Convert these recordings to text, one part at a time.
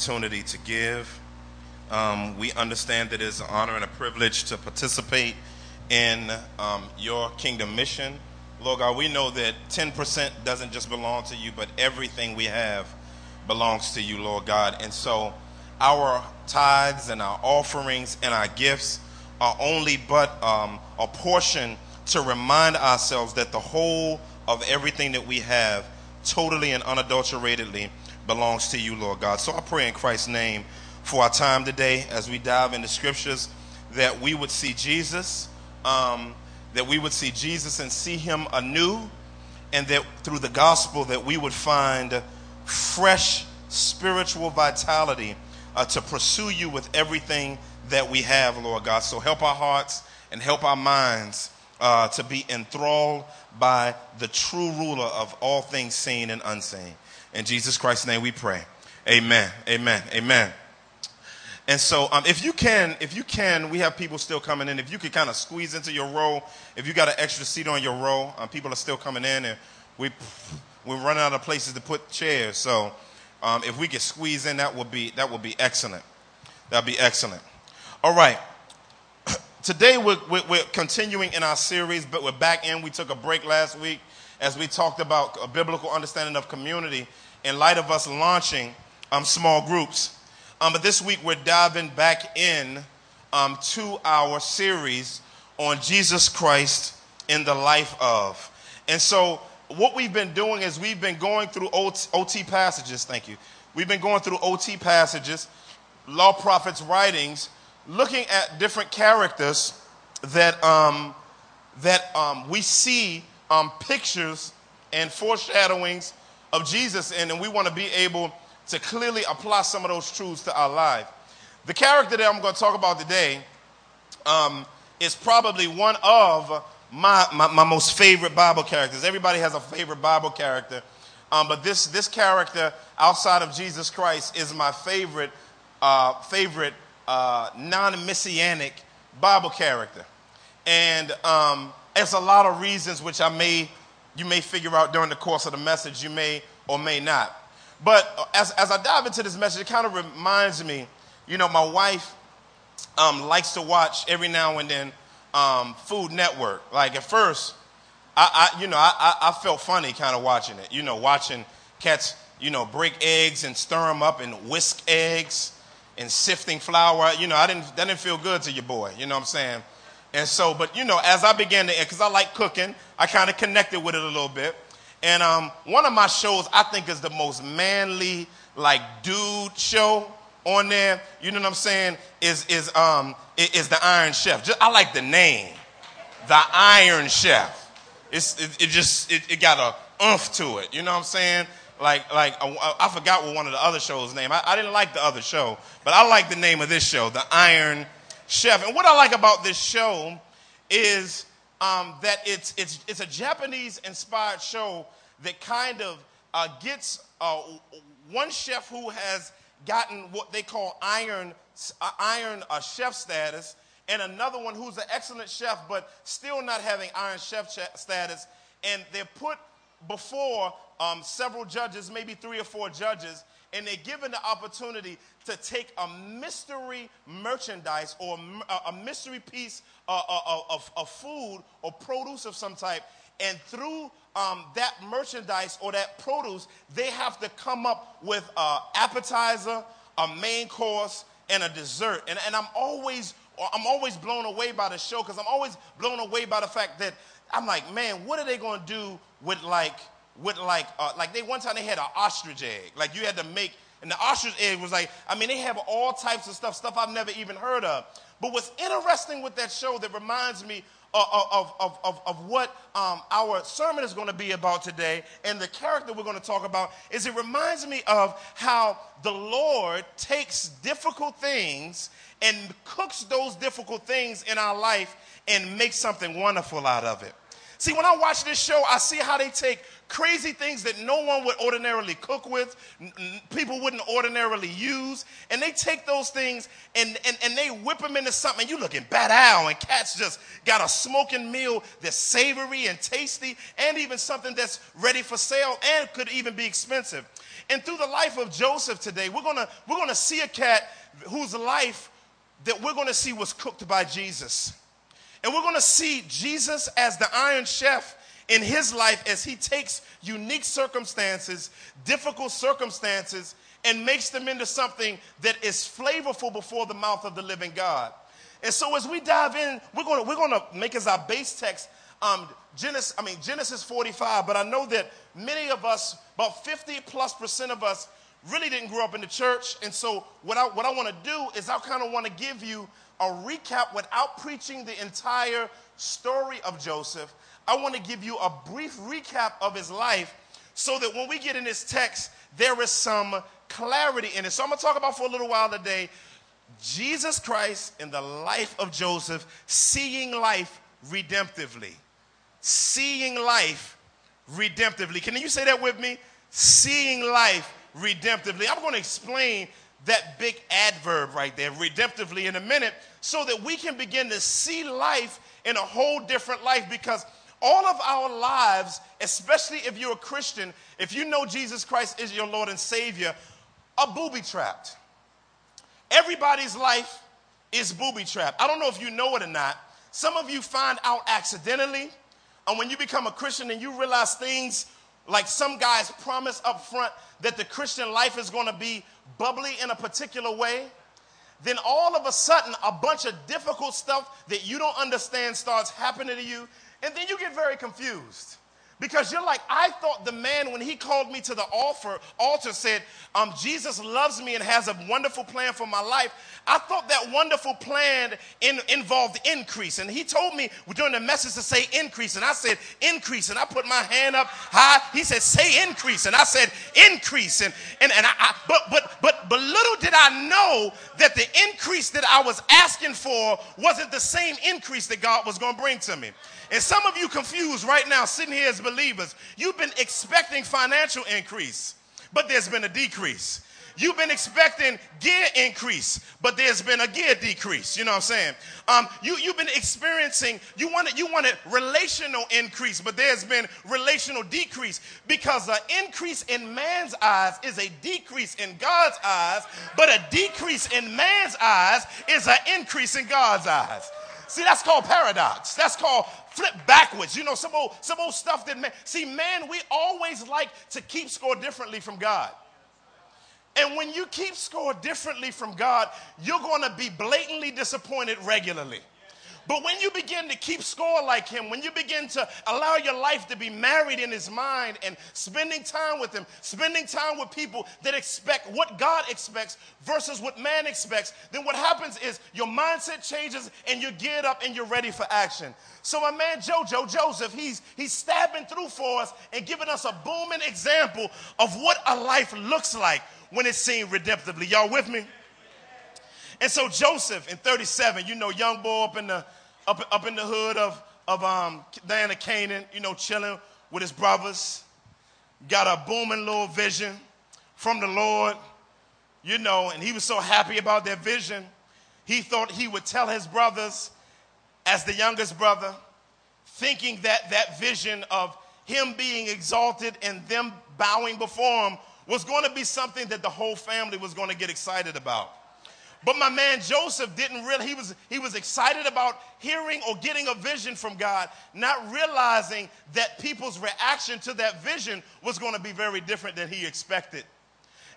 opportunity to give. Um, we understand that it's an honor and a privilege to participate in um, your kingdom mission. Lord God, we know that 10% doesn't just belong to you, but everything we have belongs to you, Lord God. And so our tithes and our offerings and our gifts are only but um, a portion to remind ourselves that the whole of everything that we have, totally and unadulteratedly, belongs to you, Lord God. So I pray in Christ's name for our time today as we dive into scriptures that we would see Jesus, um, that we would see Jesus and see him anew, and that through the gospel that we would find fresh spiritual vitality uh, to pursue you with everything that we have, Lord God. So help our hearts and help our minds uh, to be enthralled by the true ruler of all things seen and unseen. In Jesus Christ's name we pray. Amen. Amen. Amen. And so, um, if you can, if you can, we have people still coming in. If you could kind of squeeze into your row, if you got an extra seat on your row, um, people are still coming in, and we we're running out of places to put chairs. So, um, if we could squeeze in, that would be that would be excellent. That'd be excellent. All right. Today we're, we're, we're continuing in our series, but we're back in. We took a break last week as we talked about a biblical understanding of community in light of us launching um, small groups. Um, but this week we're diving back in um, to our series on Jesus Christ in the life of. And so what we've been doing is we've been going through OT, OT passages. Thank you. We've been going through OT passages, law prophets' writings, looking at different characters that um, that um, we see um, pictures and foreshadowings of Jesus in, and we want to be able to clearly apply some of those truths to our life. The character that I'm going to talk about today um, is probably one of my, my, my, most favorite Bible characters. Everybody has a favorite Bible character, um, but this, this character outside of Jesus Christ is my favorite, uh, favorite uh, non messianic Bible character. And um, it's a lot of reasons which I may, you may figure out during the course of the message, you may or may not. But uh, as, as I dive into this message, it kind of reminds me, you know, my wife um, likes to watch every now and then um, Food Network. Like at first, I, I you know, I, I felt funny kind of watching it. You know, watching cats, you know, break eggs and stir them up and whisk eggs and sifting flour. You know, I didn't, that didn't feel good to your boy. You know what I'm saying? And so, but you know, as I began to, because I like cooking, I kind of connected with it a little bit. And um, one of my shows I think is the most manly, like dude show on there. You know what I'm saying? Is is um is the Iron Chef? Just, I like the name, the Iron Chef. It's it, it just it, it, got a oomph to it. You know what I'm saying? Like like I, I forgot what one of the other shows' name. I, I didn't like the other show, but I like the name of this show, the Iron chef. And what I like about this show is um, that it's, it's, it's a Japanese inspired show that kind of uh, gets uh, one chef who has gotten what they call iron, uh, iron uh, chef status, and another one who's an excellent chef but still not having iron chef status. And they're put before um, several judges, maybe three or four judges, and they're given the opportunity to take a mystery merchandise or a mystery piece uh, uh, of, of food or produce of some type, and through um, that merchandise or that produce, they have to come up with an appetizer, a main course, and a dessert. And, and I'm always I'm always blown away by the show because I'm always blown away by the fact that I'm like, man, what are they going to do with like with like uh, like they one time they had an ostrich egg. Like you had to make and the ostrich egg was like, I mean, they have all types of stuff, stuff I've never even heard of. But what's interesting with that show that reminds me of, of, of, of, of what um, our sermon is going to be about today and the character we're going to talk about is it reminds me of how the Lord takes difficult things and cooks those difficult things in our life and makes something wonderful out of it. See, when I watch this show, I see how they take crazy things that no one would ordinarily cook with, people wouldn't ordinarily use, and they take those things and, and, and they whip them into something. You looking bad out, and cats just got a smoking meal that's savory and tasty, and even something that's ready for sale and could even be expensive. And through the life of Joseph today, we're gonna, we're gonna see a cat whose life that we're gonna see was cooked by Jesus. And we're gonna see Jesus as the iron chef in his life as he takes unique circumstances, difficult circumstances, and makes them into something that is flavorful before the mouth of the living God. And so as we dive in, we're gonna, we're gonna make as our base text um, Genesis, I mean Genesis 45, but I know that many of us, about 50 plus percent of us, really didn't grow up in the church. And so what I, what I want to do is I kind of want to give you a recap without preaching the entire story of Joseph. I want to give you a brief recap of his life so that when we get in this text, there is some clarity in it. So I'm going to talk about for a little while today Jesus Christ in the life of Joseph, seeing life redemptively seeing life redemptively. Can you say that with me? Seeing life redemptively. I'm going to explain that big adverb right there, redemptively, in a minute, so that we can begin to see life in a whole different life because all of our lives, especially if you're a Christian, if you know Jesus Christ is your Lord and Savior, are booby trapped. Everybody's life is booby trapped. I don't know if you know it or not. Some of you find out accidentally. And when you become a Christian and you realize things like some guys promise up front that the Christian life is going to be bubbly in a particular way, then all of a sudden a bunch of difficult stuff that you don't understand starts happening to you, and then you get very confused. Because you're like, I thought the man, when he called me to the altar, altar said, um, Jesus loves me and has a wonderful plan for my life. I thought that wonderful plan in, involved increase. And he told me during the message to say increase. And I said, increase. And I put my hand up high. He said, say increase. And I said, increase. And, and, and I, I but, but, but, but little did I know that the increase that I was asking for wasn't the same increase that God was going to bring to me. And some of you confused right now, sitting here as believers, you've been expecting financial increase, but there's been a decrease. You've been expecting gear increase, but there's been a gear decrease. You know what I'm saying? Um, you, you've been experiencing, you wanted, you wanted relational increase, but there's been relational decrease because an increase in man's eyes is a decrease in God's eyes, but a decrease in man's eyes is an increase in God's eyes. See, that's called paradox. That's called flip backwards. You know, some old, some old stuff that man. See, man, we always like to keep score differently from God. And when you keep score differently from God, you're going to be blatantly disappointed regularly. But when you begin to keep score like him, when you begin to allow your life to be married in his mind and spending time with him, spending time with people that expect what God expects versus what man expects, then what happens is your mindset changes and you get up and you're ready for action. So my man Jojo Joseph, he's he's stabbing through for us and giving us a booming example of what a life looks like when it's seen redemptively. Y'all with me? And so Joseph in 37, you know, young boy up in the up, up in the hood of, of um, Diana Canaan, you know, chilling with his brothers. Got a booming little vision from the Lord, you know, and he was so happy about that vision. He thought he would tell his brothers, as the youngest brother, thinking that that vision of him being exalted and them bowing before him was going to be something that the whole family was going to get excited about. But my man Joseph didn't really, he was, he was excited about hearing or getting a vision from God, not realizing that people's reaction to that vision was going to be very different than he expected.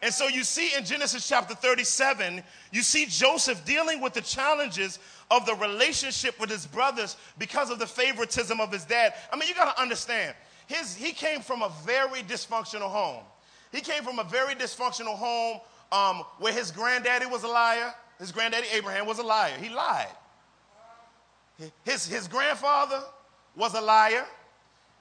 And so you see in Genesis chapter 37, you see Joseph dealing with the challenges of the relationship with his brothers because of the favoritism of his dad. I mean, you got to understand, his, he came from a very dysfunctional home. He came from a very dysfunctional home um, where his granddaddy was a liar. His granddaddy Abraham was a liar. He lied. His, his grandfather was a liar,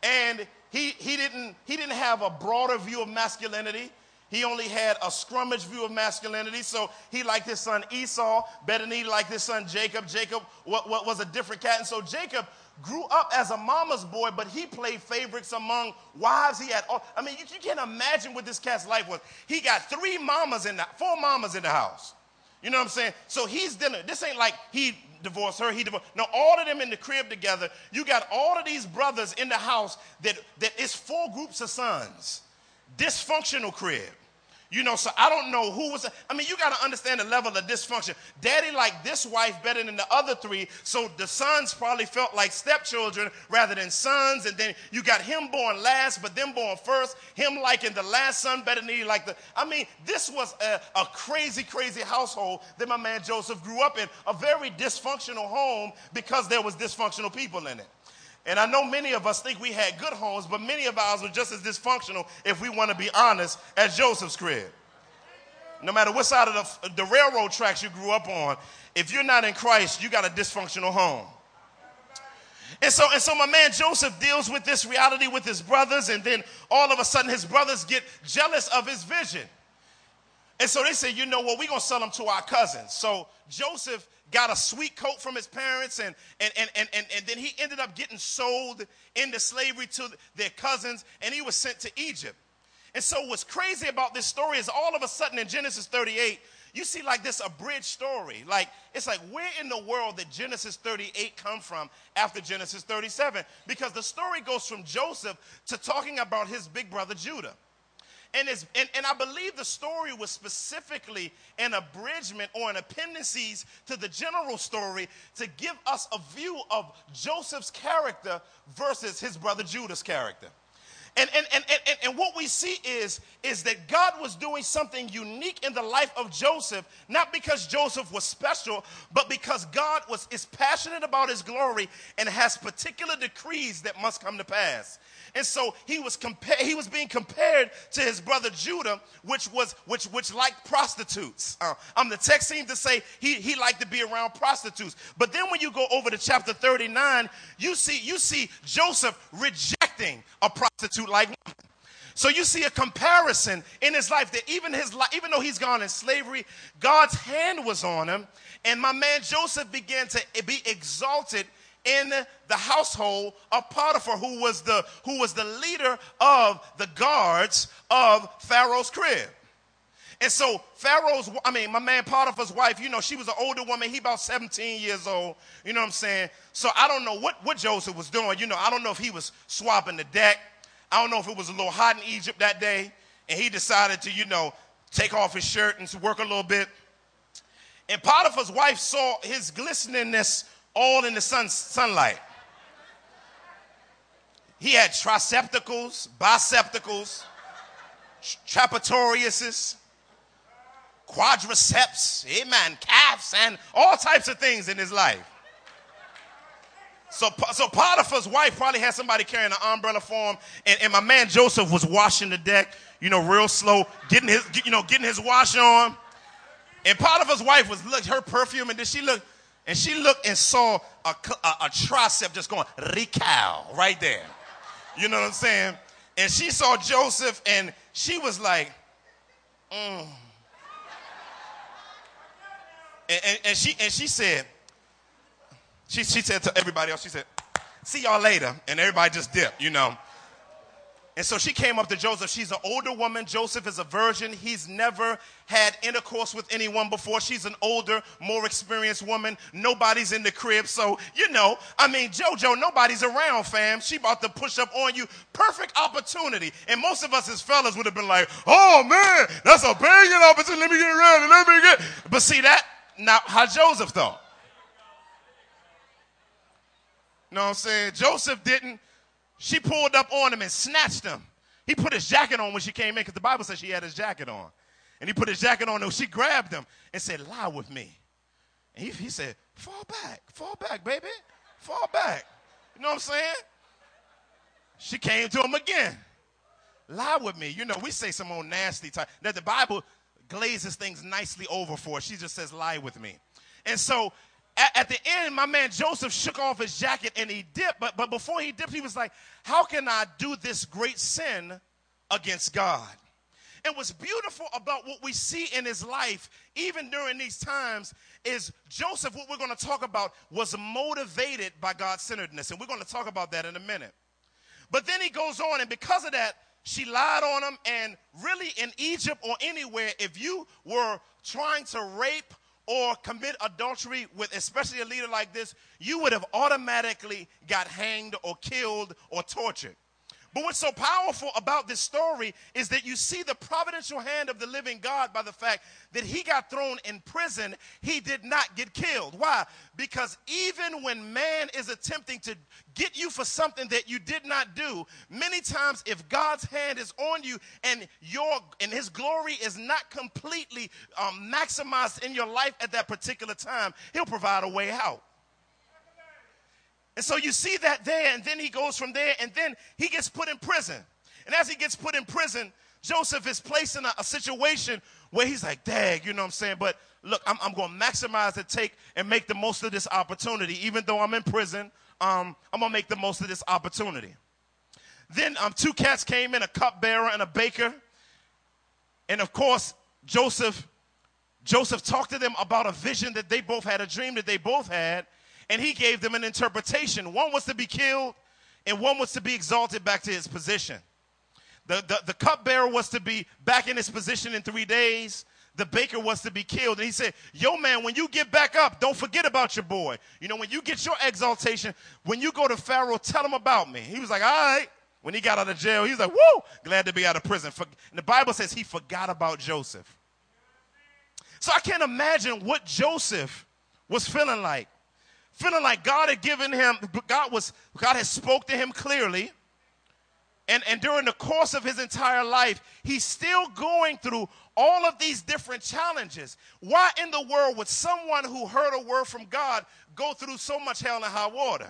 and he, he, didn't, he didn't have a broader view of masculinity. He only had a scrummage view of masculinity. So he liked his son Esau better than he liked his son Jacob. Jacob was a different cat. And so Jacob grew up as a mama's boy, but he played favorites among wives. He had, all, I mean, you, you can't imagine what this cat's life was. He got three mamas in the, four mamas in the house. You know what I'm saying? So he's dealing, this ain't like he divorced her, he divorced. No, all of them in the crib together. You got all of these brothers in the house that, that is four groups of sons. Dysfunctional crib. You know, so I don't know who was. I mean, you got to understand the level of dysfunction. Daddy liked this wife better than the other three, so the sons probably felt like stepchildren rather than sons. And then you got him born last, but them born first. Him liking the last son better than he liked the. I mean, this was a, a crazy, crazy household that my man Joseph grew up in. A very dysfunctional home because there was dysfunctional people in it. And I know many of us think we had good homes, but many of ours were just as dysfunctional, if we want to be honest, as Joseph's crib. No matter what side of the, the railroad tracks you grew up on, if you're not in Christ, you got a dysfunctional home. And so, and so my man Joseph deals with this reality with his brothers, and then all of a sudden his brothers get jealous of his vision. And so they say, you know what, we're gonna sell him to our cousins. So Joseph got a sweet coat from his parents, and, and, and, and, and, and then he ended up getting sold into slavery to their cousins, and he was sent to Egypt. And so, what's crazy about this story is all of a sudden in Genesis 38, you see like this abridged story. Like, it's like, where in the world did Genesis 38 come from after Genesis 37? Because the story goes from Joseph to talking about his big brother Judah. And, and, and, I believe the story was specifically an abridgment or an appendices to the general story to give us a view of Joseph's character versus his brother Judah's character. And, and, and, and, and what we see is, is that God was doing something unique in the life of Joseph, not because Joseph was special, but because God was, is passionate about his glory and has particular decrees that must come to pass. And so he was he was being compared to his brother Judah, which was which which liked prostitutes. Uh, um, the text seems to say he, he liked to be around prostitutes. But then when you go over to chapter 39, you see you see Joseph rejecting a prostitute like woman. So you see a comparison in his life that even his even though he's gone in slavery, God's hand was on him, and my man Joseph began to be exalted in the household of Potiphar, who was the, who was the leader of the guards of Pharaoh's crib. And so Pharaoh's, I mean, my man Potiphar's wife, you know, she was an older woman. He about 17 years old. You know what I'm saying? So I don't know what, what Joseph was doing. You know, I don't know if he was swapping the deck. I don't know if it was a little hot in Egypt that day. And he decided to, you know, take off his shirt and work a little bit. And Potiphar's wife saw his glisteningness all in the sun, sunlight. He had tricepticals, bicepticals, trapetoriuses, quadriceps, amen, calves, and all types of things in his life. So, so Potiphar's wife probably had somebody carrying an umbrella for him, and, and my man Joseph was washing the deck, you know, real slow, getting his, you know, getting his wash on. And Potiphar's wife was look her perfume, and then she looked, and she looked and saw a, a, a tricep just going, Rical, right there. You know what I'm saying? And she saw Joseph and she was like, mm. And, and, and, she, and she said, she, she said to everybody else, she said, see y'all later. And everybody just dipped, you know. And so she came up to Joseph. She's an older woman. Joseph is a virgin. He's never had intercourse with anyone before. She's an older, more experienced woman. Nobody's in the crib. So, you know, I mean, JoJo, nobody's around, fam. She about to push up on you. Perfect opportunity. And most of us as fellas would have been like, oh man, that's a banging opportunity. Let me get around let me get. But see that? Now, how Joseph thought. You know what I'm saying? Joseph didn't she pulled up on him and snatched him. He put his jacket on when she came in because the Bible says she had his jacket on. And he put his jacket on and she grabbed him and said, Lie with me. And he, he said, Fall back, fall back, baby, fall back. You know what I'm saying? She came to him again. Lie with me. You know, we say some old nasty type. That the Bible glazes things nicely over for us. She just says, Lie with me. And so at, at, the end, my man Joseph shook off his jacket and he dipped. But, but before he dipped, he was like, How can I do this great sin against God? And what's beautiful about what we see in his life, even during these times, is Joseph, what we're going to talk about, was motivated by God centeredness. And we're going to talk about that in a minute. But then he goes on, and because of that, she lied on him. And really, in Egypt or anywhere, if you were trying to rape or commit adultery with especially a leader like this, you would have automatically got hanged or killed or tortured. But what's so powerful about this story is that you see the providential hand of the living God by the fact that he got thrown in prison, he did not get killed. Why? Because even when man is attempting to get you for something that you did not do, many times if God's hand is on you and your and his glory is not completely um, maximized in your life at that particular time, he'll provide a way out. And so you see that there, and then he goes from there, and then he gets put in prison. And as he gets put in prison, Joseph is placed in a, a situation where he's like, dang, you know what I'm saying? But look, I'm, I'm going to maximize the take and make the most of this opportunity. Even though I'm in prison, um, I'm going to make the most of this opportunity. Then um, two cats came in, a cupbearer and a baker. And of course, Joseph, Joseph talked to them about a vision that they both had, a dream that they both had and he gave them an interpretation. One was to be killed, and one was to be exalted back to his position. The, the, the cupbearer was to be back in his position in three days. The baker was to be killed. And he said, Yo, man, when you get back up, don't forget about your boy. You know, when you get your exaltation, when you go to Pharaoh, tell him about me. He was like, All right. When he got out of jail, he was like, Woo, glad to be out of prison. And the Bible says he forgot about Joseph. So I can't imagine what Joseph was feeling like feeling like God had given him, God was, God had spoke to him clearly. And, and during the course of his entire life, he's still going through all of these different challenges. Why in the world would someone who heard a word from God go through so much hell and high water?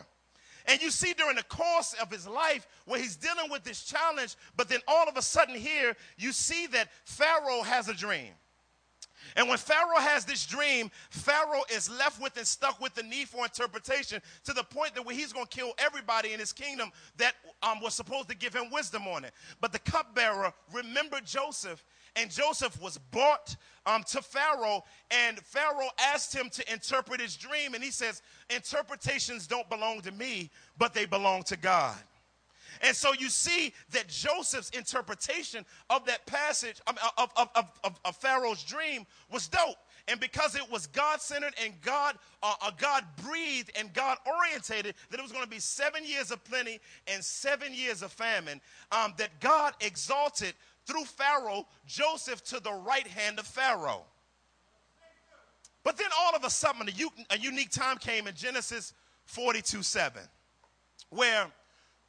And you see during the course of his life where he's dealing with this challenge, but then all of a sudden here, you see that Pharaoh has a dream. And when Pharaoh has this dream, Pharaoh is left with and stuck with the need for interpretation to the point that he's going to kill everybody in his kingdom that um, was supposed to give him wisdom on it. But the cupbearer remembered Joseph, and Joseph was brought um, to Pharaoh, and Pharaoh asked him to interpret his dream, and he says, Interpretations don't belong to me, but they belong to God. And so you see that Joseph's interpretation of that passage, of, of, of, of, Pharaoh's dream, was dope. And because it was God centered and God, uh, uh, God breathed and God orientated, that it was going to be seven years of plenty and seven years of famine, um, that God exalted through Pharaoh Joseph to the right hand of Pharaoh. But then all of a sudden, a, a unique time came in Genesis 42 7, where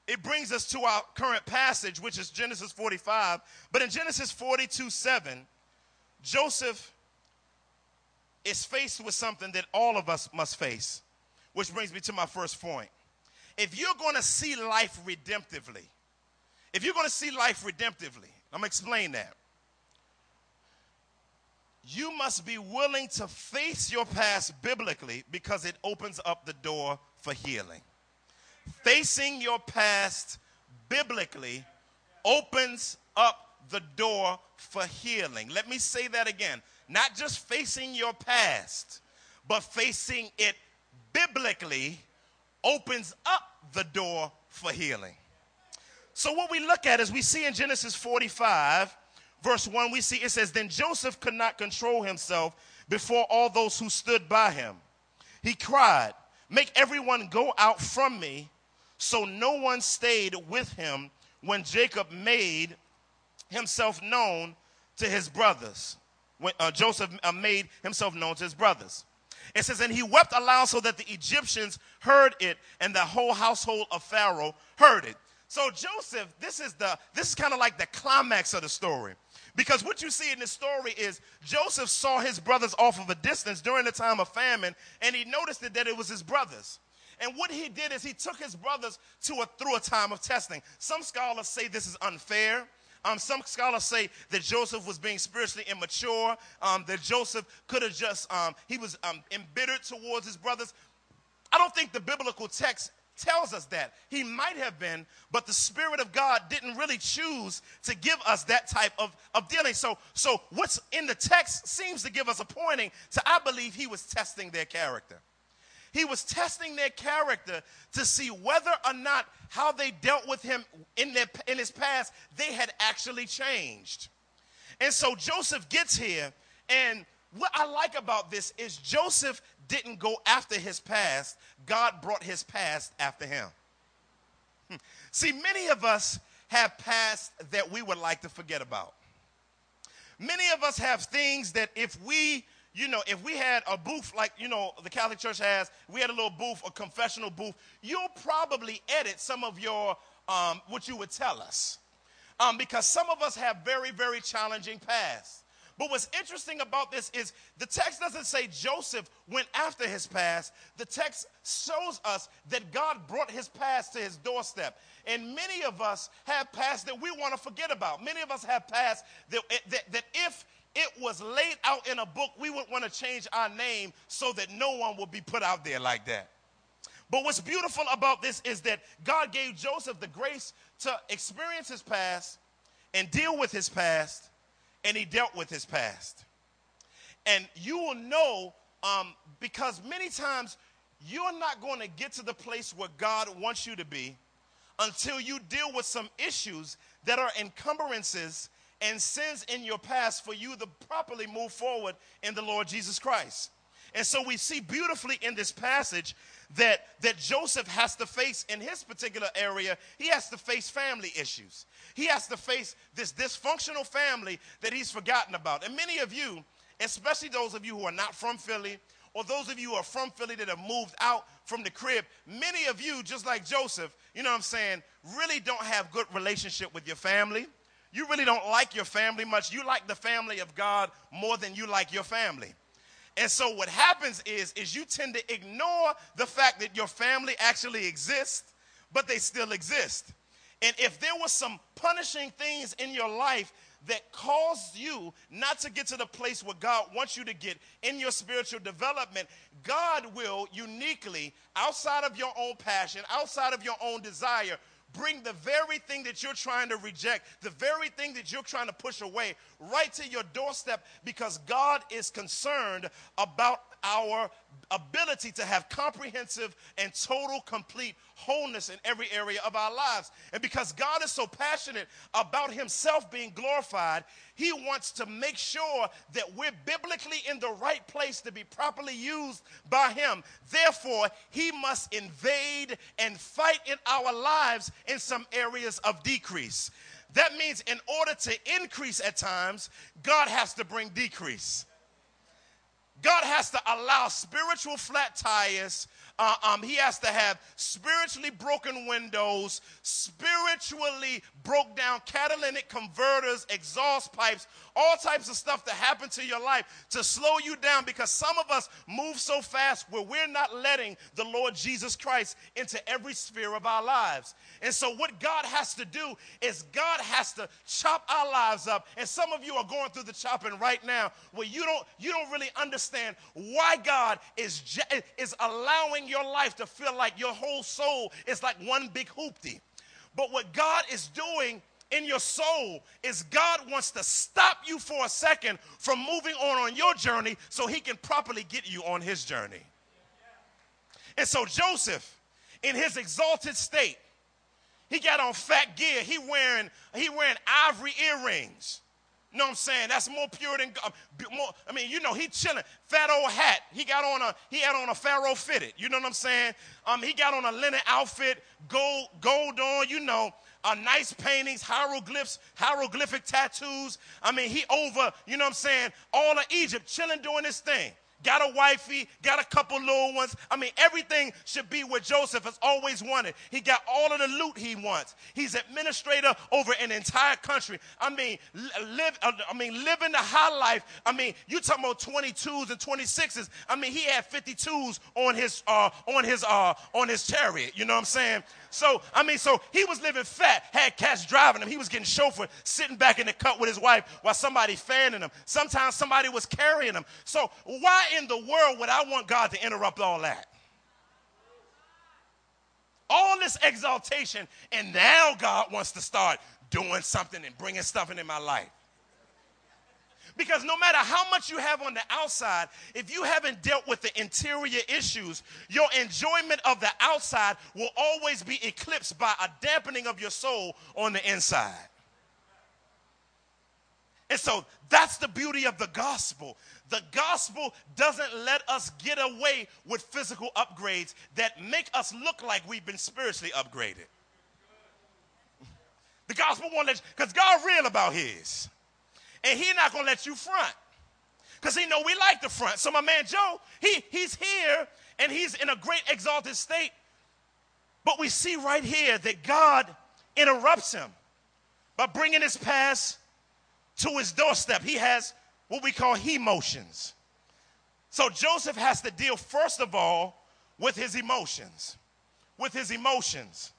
it brings us to our current passage, which is Genesis 45. But in Genesis 42 7, Joseph is faced with something that all of us must face, which brings me to my first point. If you're going to see life redemptively, if you're going to see life redemptively, I'm going to explain that. You must be willing to face your past biblically because it opens up the door for healing facing your past biblically opens up the door for healing. Let me say that again. Not just facing your past, but facing it biblically opens up the door for healing. So, what we look at is we see in Genesis 45, verse 1, we see it says, Then Joseph could not control himself before all those who stood by him. He cried, Make everyone go out from me. So no one stayed with him when Jacob made himself known to his brothers. When uh, Joseph uh, made himself known to his brothers. It says, and he wept aloud so that the Egyptians heard it, and the whole household of Pharaoh heard it. So Joseph, this is the this is kind of like the climax of the story. Because what you see in this story is Joseph saw his brothers off of a distance during the time of famine, and he noticed that, that it was his brothers. And what he did is he took his brothers to a, through a time of testing. Some scholars say this is unfair. Um, some scholars say that Joseph was being spiritually immature, um, that Joseph could have just, um, he was um, embittered towards his brothers. I don't think the biblical text tells us that. He might have been, but the Spirit of God didn't really choose to give us that type of, of dealing. So, so what's in the text seems to give us a pointing to, I believe he was testing their character. He was testing their character to see whether or not how they dealt with him in, their, in his past, they had actually changed. And so Joseph gets here, and what I like about this is Joseph didn't go after his past, God brought his past after him. Hmm. See, many of us have past that we would like to forget about. Many of us have things that if we, you know, if we had a booth like, you know, the Catholic Church has, we had a little booth, a confessional booth, you'll probably edit some of your, um, what you would tell us. Um, because some of us have very, very challenging pasts. But what's interesting about this is the text doesn't say Joseph went after his past. The text shows us that God brought his past to his doorstep. And many of us have past that we want to forget about. Many of us have past that, that, that if it was laid out in a book, we would want to change our name so that no one would be put out there like that. But what's beautiful about this is that God gave Joseph the grace to experience his past and deal with his past and he dealt with his past. And you will know um, because many times you're not going to get to the place where God wants you to be until you deal with some issues that are encumbrances and sins in your past for you to properly move forward in the Lord Jesus Christ. And so we see beautifully in this passage that, that Joseph has to face in his particular area, he has to face family issues. He has to face this dysfunctional family that he's forgotten about. And many of you, especially those of you who are not from Philly, or those of you who are from Philly that have moved out from the crib, many of you, just like Joseph, you know what I'm saying, really don't have good relationship with your family. You really don't like your family much. You like the family of God more than you like your family. And so what happens is, is you tend to ignore the fact that your family actually exists, but they still exist. And if there were some punishing things in your life that caused you not to get to the place where God wants you to get in your spiritual development, God will uniquely, outside of your own passion, outside of your own desire, bring the very thing that you're trying to reject, the very thing that you're trying to push away, right to your doorstep because God is concerned about our ability to have comprehensive and total, complete wholeness in every area of our lives. And because God is so passionate about Himself being glorified, He wants to make sure that we're biblically in the right place to be properly used by Him. Therefore, He must invade and fight in our lives in some areas of decrease. That means in order to increase at times, God has to bring decrease. God has to allow spiritual flat tires. Uh, um, he has to have spiritually broken windows, spiritually broke down catalytic converters, exhaust pipes, all types of stuff that happen to your life to slow you down because some of us move so fast where we're not letting the Lord Jesus Christ into every sphere of our lives. And so, what God has to do is God has to chop our lives up. And some of you are going through the chopping right now where you don't, you don't really understand why God is, is allowing your life to feel like your whole soul is like one big hoopty. But what God is doing in your soul is God wants to stop you for a second from moving on on your journey so he can properly get you on his journey. And so Joseph, in his exalted state, he got on fat gear. He wearing he wearing ivory earrings. Know what I'm saying? That's more pure than uh, more. I mean, you know, he chilling. Fat old hat. He got on a he had on a pharaoh fitted. You know what I'm saying? Um, he got on a linen outfit, gold gold on. You know, uh, nice paintings, hieroglyphs, hieroglyphic tattoos. I mean, he over, you know what I'm saying, all of Egypt, chilling doing his thing. Got a wifey, got a couple little ones. I mean, everything should be what Joseph has always wanted. He got all of the loot he wants. He's administrator over an entire country. I mean, live. Uh, I mean, living the high life. I mean, you talking about 22s and 26s. I mean, he had 52s on his uh, on his uh, on his chariot. You know what I'm saying? So, I mean, so he was living fat, had cats driving him. He was getting chauffeured, sitting back in the cut with his wife while somebody fanning him. Sometimes somebody was carrying him. So, why in the world would I want God to interrupt all that? All this exaltation, and now God wants to start doing something and bringing stuff into my life. Because no matter how much you have on the outside, if you haven't dealt with the interior issues, your enjoyment of the outside will always be eclipsed by a dampening of your soul on the inside. And so that's the beauty of the gospel. The gospel doesn't let us get away with physical upgrades that make us look like we've been spiritually upgraded. The gospel won't let you, because God real about his. And he not to let you front. Because he know we like the front. So my man Joe, he, he's here and he's in a great exalted state. But we see right here that God interrupts him by bringing his past to his doorstep. He has what we call he motions. So Joseph has to deal, first of all, with his emotions. With his emotions.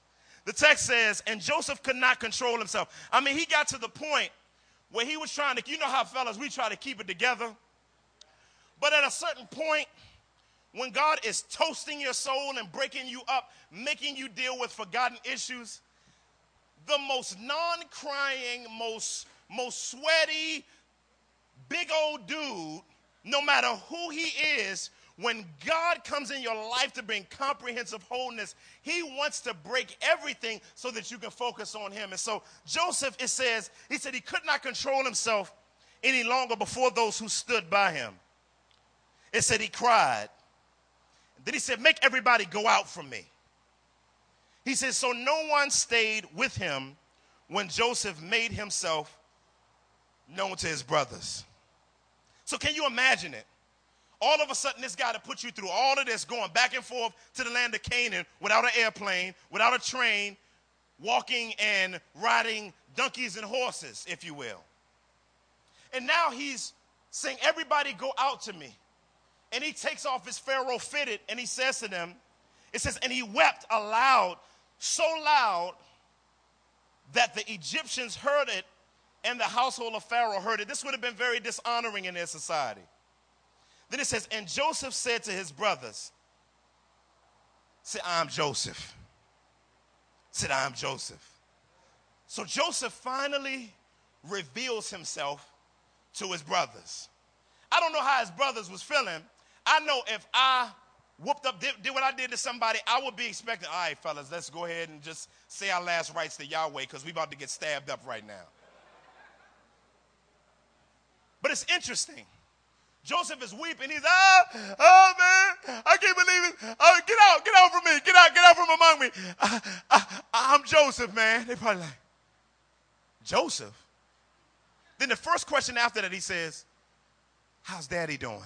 The text says, and Joseph could not control himself. I mean, he got to the point where he was trying to, you know how fellas, we try to keep it together. But at a certain point, when God is toasting your soul and breaking you up, making you deal with forgotten issues, the most non-crying, most, most sweaty, big old dude, no matter who he is, when God comes in your life to bring comprehensive wholeness, he wants to break everything so that you can focus on him. And so Joseph, it says, he said he could not control himself any longer before those who stood by him. It said he cried. Then he said, Make everybody go out from me. He says, So no one stayed with him when Joseph made himself known to his brothers. So can you imagine it? All of a sudden, this guy to put you through all of this, going back and forth to the land of Canaan without an airplane, without a train, walking and riding donkeys and horses, if you will. And now he's saying, Everybody go out to me. And he takes off his Pharaoh fitted and he says to them, It says, and he wept aloud, so loud that the Egyptians heard it and the household of Pharaoh heard it. This would have been very dishonoring in their society. Then it says, And Joseph said to his brothers, Say, I'm Joseph. Said, I'm Joseph. So Joseph finally reveals himself to his brothers. I don't know how his brothers was feeling. I know if I whooped up, did, did, what I did to somebody, I would be expecting, all right, fellas, let's go ahead and just say our last rites to Yahweh because we about to get stabbed up right now. But it's interesting. Joseph is weeping. He's, oh, oh man, I can't believe it. Oh, get out, get out from me. Get out, get out from among me. I, I, I'm Joseph, man. They probably like, Joseph? Then the first question after that, he says, how's daddy doing?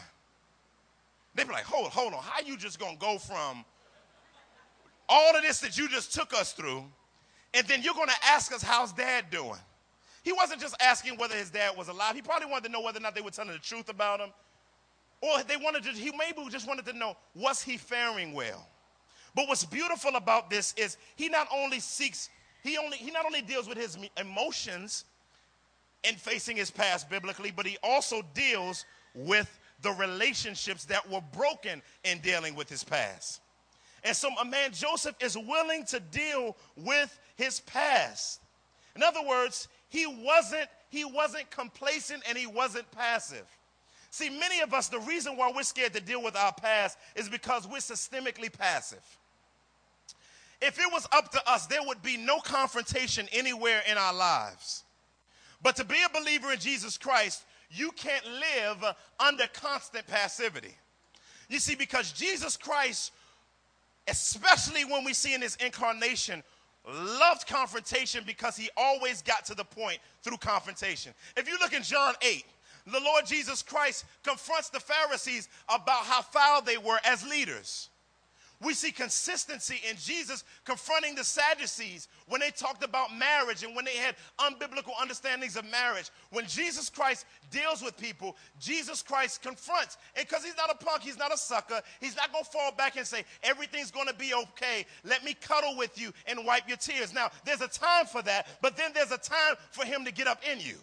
They be like, hold, hold on. How you just gonna go from all of this that you just took us through, and then you're gonna ask us how's dad doing? He wasn't just asking whether his dad was alive. He probably wanted to know whether or not they were telling the truth about him. Or they wanted to, he maybe just wanted to know, was he faring well? But what's beautiful about this is he not only seeks, he only he not only deals with his emotions in facing his past biblically, but he also deals with the relationships that were broken in dealing with his past. And so a man Joseph is willing to deal with his past. In other words, he wasn't he wasn't complacent and he wasn't passive. See, many of us, the reason why we're scared to deal with our past is because we're systemically passive. If it was up to us, there would be no confrontation anywhere in our lives. But to be a believer in Jesus Christ, you can't live under constant passivity. You see, because Jesus Christ, especially when we see in his incarnation, loved confrontation because he always got to the point through confrontation. If you look in John 8, the Lord Jesus Christ confronts the Pharisees about how foul they were as leaders. We see consistency in Jesus confronting the Sadducees when they talked about marriage and when they had unbiblical understandings of marriage. When Jesus Christ deals with people, Jesus Christ confronts. And because he's not a punk, he's not a sucker, he's not going to fall back and say, everything's going to be okay. Let me cuddle with you and wipe your tears. Now, there's a time for that, but then there's a time for him to get up in you.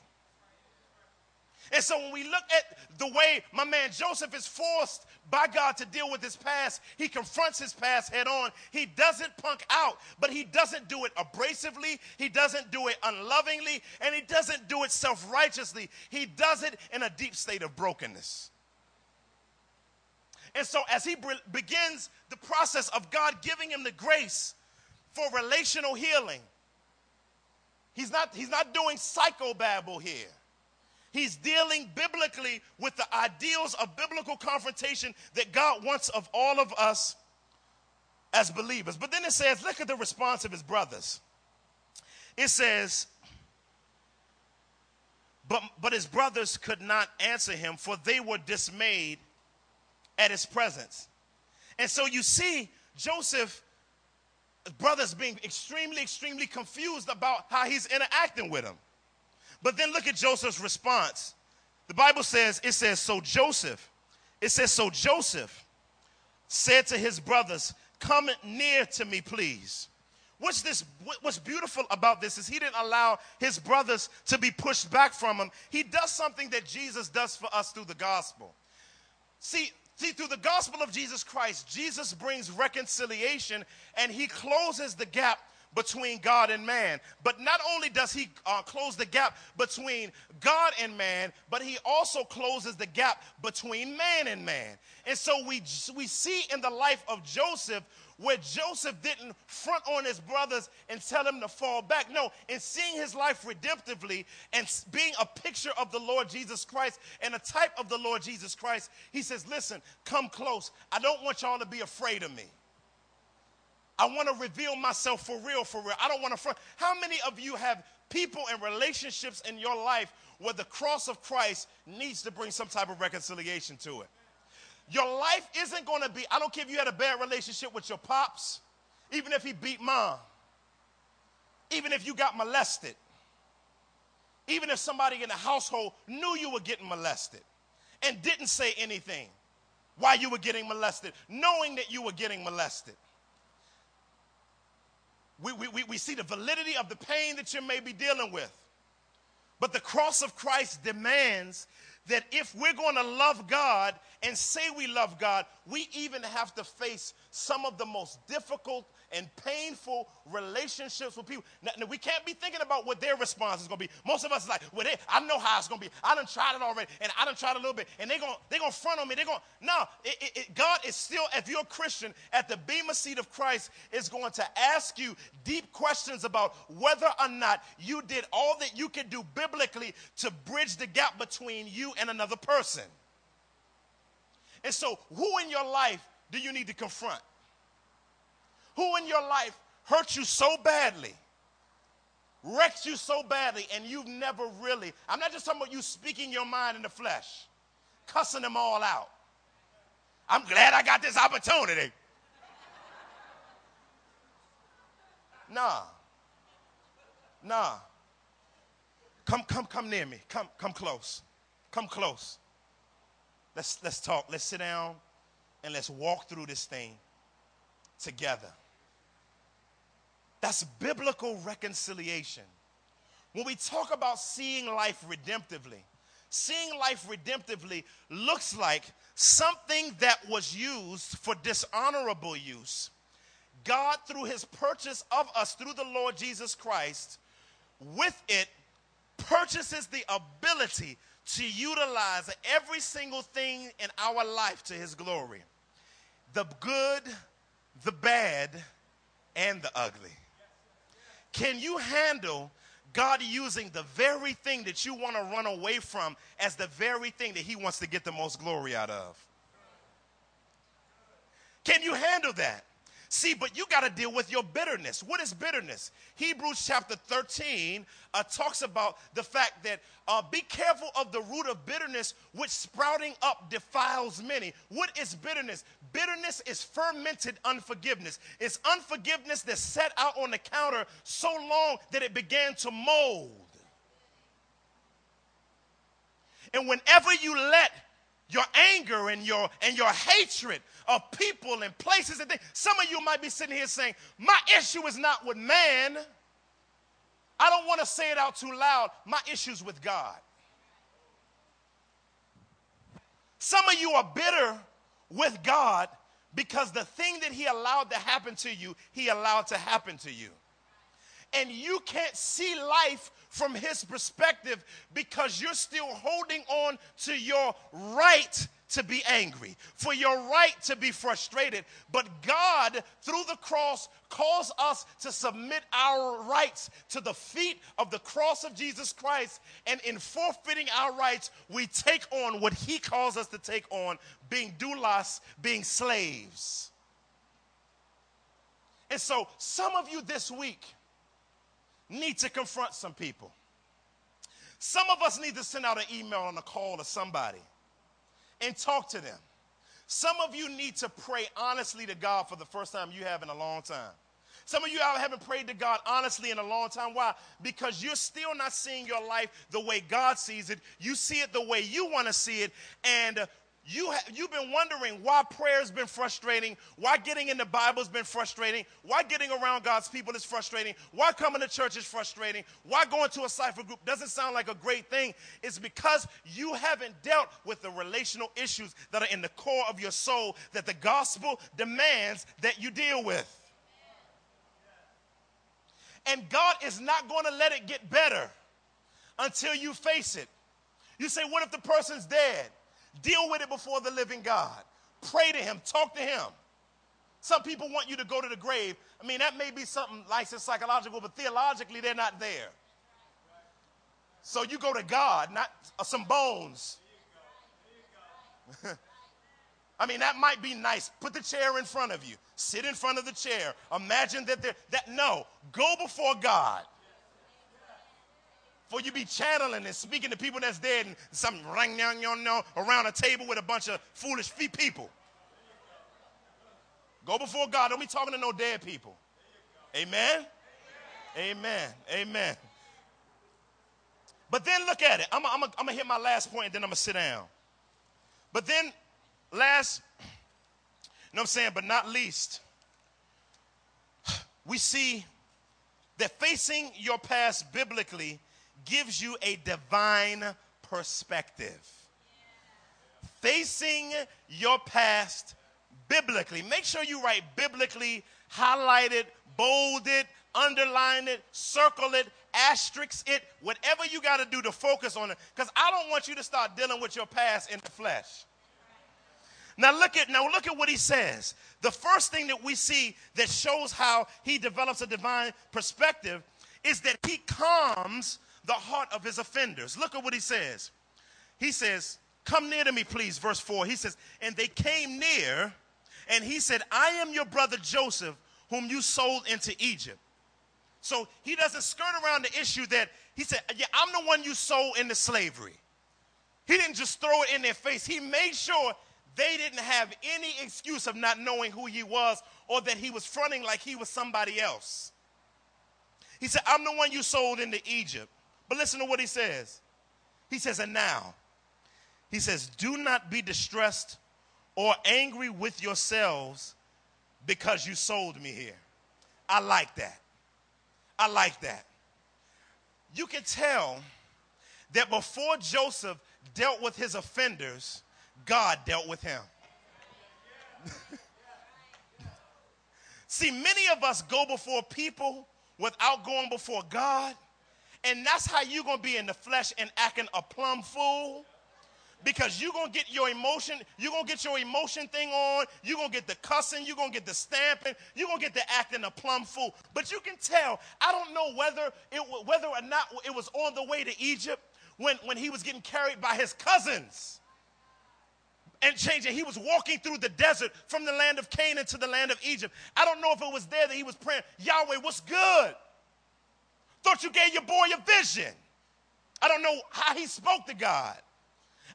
And so when we look at the way my man Joseph is forced by God to deal with his past, he confronts his past head on. He doesn't punk out, but he doesn't do it abrasively, he doesn't do it unlovingly, and he doesn't do it self righteously. He does it in a deep state of brokenness. And so as he begins the process of God giving him the grace for relational healing, he's not, he's not doing psychobabble here. He's dealing biblically with the ideals of biblical confrontation that God wants of all of us as believers. But then it says, look at the response of his brothers. It says, But, but his brothers could not answer him, for they were dismayed at his presence. And so you see Joseph's brothers being extremely, extremely confused about how he's interacting with them. But then look at Joseph's response. The Bible says, it says, so Joseph, it says, so Joseph said to his brothers, Come near to me, please. What's this? What's beautiful about this is he didn't allow his brothers to be pushed back from him. He does something that Jesus does for us through the gospel. See, See, through the gospel of Jesus Christ, Jesus brings reconciliation and he closes the gap between God and man. But not only does he uh, close the gap between God and man, but he also closes the gap between man and man. And so we, we see in the life of Joseph where Joseph didn't front on his brothers and tell them to fall back. No, in seeing his life redemptively and being a picture of the Lord Jesus Christ and a type of the Lord Jesus Christ, he says, Listen, come close. I don't want y'all to be afraid of me. I want to reveal myself for real, for real. I don't want to front. How many of you have people and relationships in your life where the cross of Christ needs to bring some type of reconciliation to it? Your life isn't going to be, I don't care if you had a bad relationship with your pops, even if he beat mom, even if you got molested, even if somebody in the household knew you were getting molested and didn't say anything while you were getting molested, knowing that you were getting molested. We, we, we see the validity of the pain that you may be dealing with. But the cross of Christ demands that if we're going to love God and say we love God, we even have to face some of the most difficult and painful relationships with people. Now, now, we can't be thinking about what their response is going to be. Most of us is like, well, they, I know how it's going to be. I done tried it already, and I done tried a little bit, and they're going they gonna front on me. They're going, no, it, it, it, God is still, if you're a Christian, at the Bema seat of Christ, is going to ask you deep questions about whether or not you did all that you could do biblically to bridge the gap between you and another person. And so, who in your life do you need to confront? Who in your life hurt you so badly, wrecked you so badly, and you've never really, I'm not just talking about you speaking your mind in the flesh, cussing them all out. I'm glad I got this opportunity. Nah. Nah. Come, come, come near me. Come, come close. Come close. Let's let's talk. Let's sit down and let's walk through this thing together. That's biblical reconciliation. When we talk about seeing life redemptively, seeing life redemptively looks like something that was used for dishonorable use. God, through his purchase of us through the Lord Jesus Christ, with it purchases the ability to utilize every single thing in our life to his glory the good, the bad, and the ugly. Can you handle God using the very thing that you want to run away from as the very thing that He wants to get the most glory out of? Can you handle that? See, but you got to deal with your bitterness. What is bitterness? Hebrews chapter 13 uh, talks about the fact that uh, be careful of the root of bitterness, which sprouting up defiles many. What is bitterness? Bitterness is fermented unforgiveness. It's unforgiveness that's set out on the counter so long that it began to mold. And whenever you let your anger and your and your hatred of people and places and things. Some of you might be sitting here saying, My issue is not with man. I don't want to say it out too loud. My issue's with God. Some of you are bitter with God because the thing that He allowed to happen to you, He allowed to happen to you. And you can't see life from His perspective because you're still holding on to your right to be angry, for your right to be frustrated. But God, through the cross, calls us to submit our rights to the feet of the cross of Jesus Christ. And in forfeiting our rights, we take on what He calls us to take on, being doulos, being slaves. And so, some of you this week need to confront some people. Some of us need to send out an email and a call to somebody and talk to them. Some of you need to pray honestly to God for the first time you have in a long time. Some of you haven't prayed to God honestly in a long time. Why? Because you're still not seeing your life the way God sees it. You see it the way you want to see it. And you you've been wondering why prayer's been frustrating, why getting in the Bible's been frustrating, why getting around God's people is frustrating, why coming to church is frustrating, why going to a cipher group doesn't sound like a great thing. It's because you haven't dealt with the relational issues that are in the core of your soul that the gospel demands that you deal with. And God is not going to let it get better until you face it. You say, What if the person's dead? Deal with it before the living God. Pray to Him, talk to Him. Some people want you to go to the grave. I mean, that may be something licensed psychological, but theologically, they're not there. So you go to God, not uh, some bones. I mean, that might be nice. Put the chair in front of you. Sit in front of the chair. Imagine that there, that no, go before God. For you be channeling and speaking to people that's dead and something rang some ring around a table with a bunch of foolish people. Go before God. Don't be talking to no dead people. Amen. Amen. Amen. But then look at it. I'm going to hit my last point and then I'm going to sit down. But then Last, you know what I'm saying, but not least, we see that facing your past biblically gives you a divine perspective. Facing your past biblically. Make sure you write biblically, highlight it, bold it, underline it, circle it, asterisk it, whatever you got to do to focus on it. Because I don't want you to start dealing with your past in the flesh. Now look at now look at what he says. The first thing that we see that shows how he develops a divine perspective is that he calms the heart of his offenders. Look at what he says. He says, "Come near to me, please." Verse 4. He says, "And they came near, and he said, "I am your brother Joseph, whom you sold into Egypt." So he doesn't skirt around the issue that he said, "Yeah, I'm the one you sold into slavery." He didn't just throw it in their face. He made sure they didn't have any excuse of not knowing who he was or that he was fronting like he was somebody else. He said, I'm the one you sold into Egypt. But listen to what he says. He says, and now, he says, do not be distressed or angry with yourselves because you sold me here. I like that. I like that. You can tell that before Joseph dealt with his offenders, God dealt with him. See, many of us go before people without going before God, and that's how you're going to be in the flesh and acting a plumb fool. Because you're to get your emotion, you're to get your emotion thing on, you're to get the cussing, you're to get the stamping, you're to get the acting a plumb fool. But you can tell, I don't know whether, it, whether or not it was on the way to Egypt when, when he was getting carried by his cousins and changing. He was walking through the desert from the land of Canaan to the land of Egypt. I don't know if it was there that he was praying, Yahweh, what's good? Thought you gave your boy a vision. I don't know how he spoke to God.